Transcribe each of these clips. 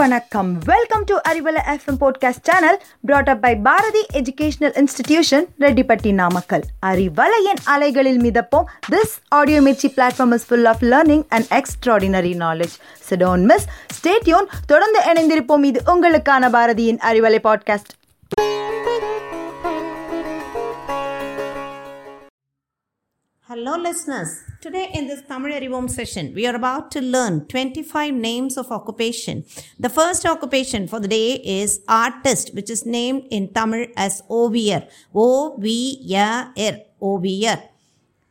வணக்கம். Welcome to Arivalai FM podcast channel brought up by Bharathi educational institution Rettipatti Namakkal அறிவலையின் அலைகளில் மிதப்போம். This audio Mirchi platform is full of learning and extraordinary knowledge so don't miss stay tuned தொடர்ந்து இணைந்திருப்போம். இது உங்களுக்கான பாரதியின் Arivalai podcast Hello, listeners. Today, in this Tamil Arivom session, we are about to learn 25 names of occupation. The first occupation for the day is artist, which is named in Tamil as Oviyar. O V Y R. Oviyar.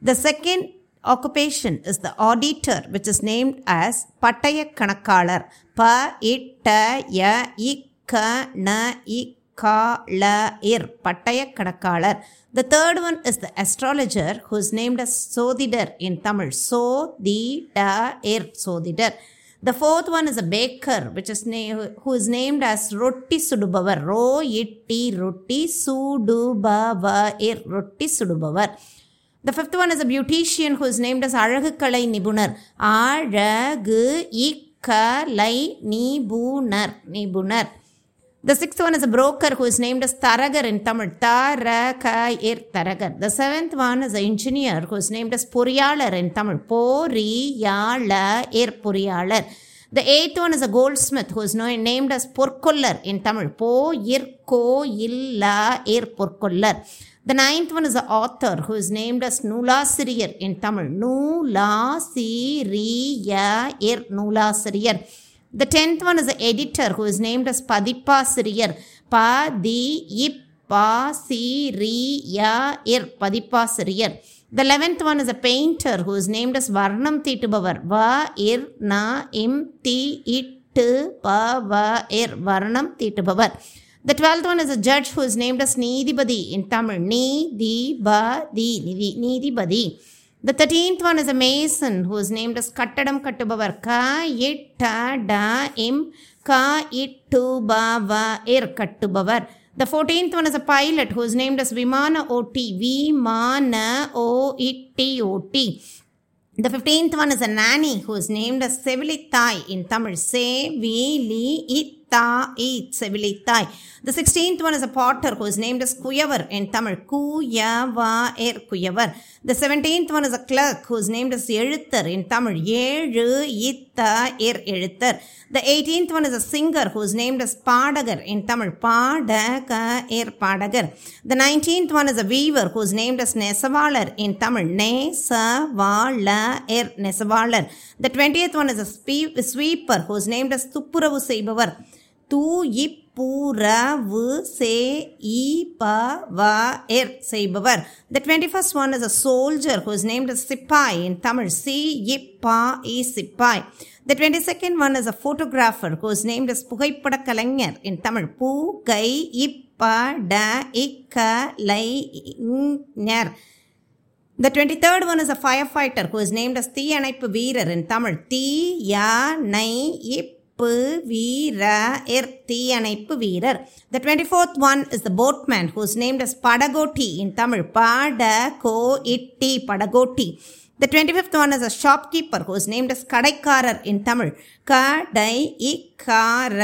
The second occupation is the auditor, which is named as Pataya Kanakalar. Pa it ta ya ik ka la ir பட்டய கணக்காளர் the third one is the astrologer who's named as சோதிடர் in Tamil சோ தி ட இர் சோதிடர் the fourth one is a baker which is நே who is named as ரொட்டி சுடுபவர் ரோ இட்டி ரொட்டி சுடுபவ இர் ரொட்டி சுடுபவர் the fifth one is a beautician who is named as அழகு கலை நிபுணர் ஆழகு இ இக்கலை நிபுணர் நிபுணர் The sixth one is a broker who is named as Taragar in Tamil. Tarakayir Taragar. The seventh one is an engineer who is named as Puriyalar in Tamil. Poriyalar Puriyalar. The eighth one is a goldsmith who is named as Porkollar in Tamil. Po ir illa ir. The ninth one is the author who is named as Nulasiriyar in Tamil. Nulasiriyar Nulasiriyar. The tenth one is the editor who is named as Padipasiriyar. Padipasiriyar Padipasiriyar. The eleventh one is a painter who is named as Varnam Titubavar. Va ir na im ti ittu pa va ir Varnam Titubavar. The twelfth one is a judge who is named as Needibadi in Tamil. Needibadi. Needibadi. The thirteenth one is a mason who is named as Kattadam Kattubavar. Ka itta im ka ittu bava ir er kattubavar. The fourteenth one is a pilot who is named as Vimana OT. Vimana O T O T. The fifteenth one is a nanny who is named as Sevilithai in Tamil. Sevili Ittai Sevilithai. The sixteenth one is a potter who is named as Kuyavar in Tamil. Kuyava er Kuyavar. The seventeenth one is a clerk who is named as Eluttar in Tamil. ஏழு இத்த எர் எழுத்தர் The eighteenth one is a singer who is named as Padagar in Tamil. Padaka er Padagar. The nineteenth one is a weaver who is named as Nesavalar in Tamil. Nesavala er Nesavalar. The twentieth one is a sweeper who is named as Tuppuravu Seibavar. தூ இப்புறவு சே இ ப வ எர் செய்பவர் The 21st one is a soldier who is named as Sipai in Tamil. சி இப்பா இ சிப்பாய் The 22nd one is a photographer who is named as புகைப்பட கலைஞர் in Tamil. பூ கை இப்பட இக்க லை ஞர் The 23rd one is a firefighter who is named as தீயணைப்பு வீரர் in Tamil. தீ யா நை இப்பு தீயணைப்பு வீரர் தீயணைப்பு வீரர் the twenty fourth one is the boatman who's named as படகோட்டி இன் தமிழ் பட கோ இட்டி படகோட்டி the twenty fifth one is a shopkeeper who's named as கடைக்காரர் இன் தமிழ் கடை இ கார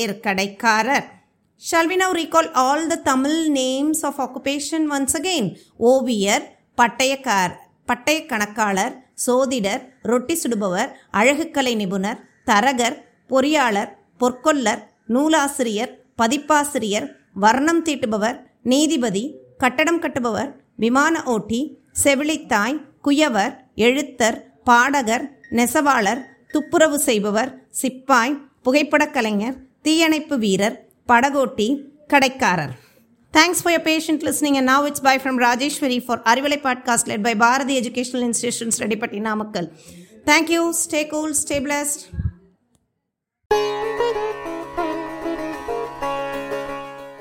எர் கடைக்காரர் shall we now recall all the Tamil names of occupation once again ஓவியர் பட்டயக்கார் பட்டய கணக்காளர் சோதிடர் ரொட்டி சுடுபவர் அழகுக்கலை நிபுணர் தரகர் பொறியாளர் பொற்கொல்லர் நூலாசிரியர் பதிப்பாசிரியர் வர்ணம் தீட்டுபவர் நீதிபதி கட்டடம் கட்டுபவர் விமான ஓட்டி செவிலித்தாய் குயவர் எழுத்தர் பாடகர் நெசவாளர் துப்புரவு செய்பவர் சிப்பாய் புகைப்படக் கலைஞர் தீயணைப்பு வீரர் படகோட்டி கடைக்காரர் thanks for patient listening and now it's bye from Rajeshwari for Arivalai podcast led by Bharathi educational institutions Reddipatti Namakkal thank you stay cool stay blessed Bye.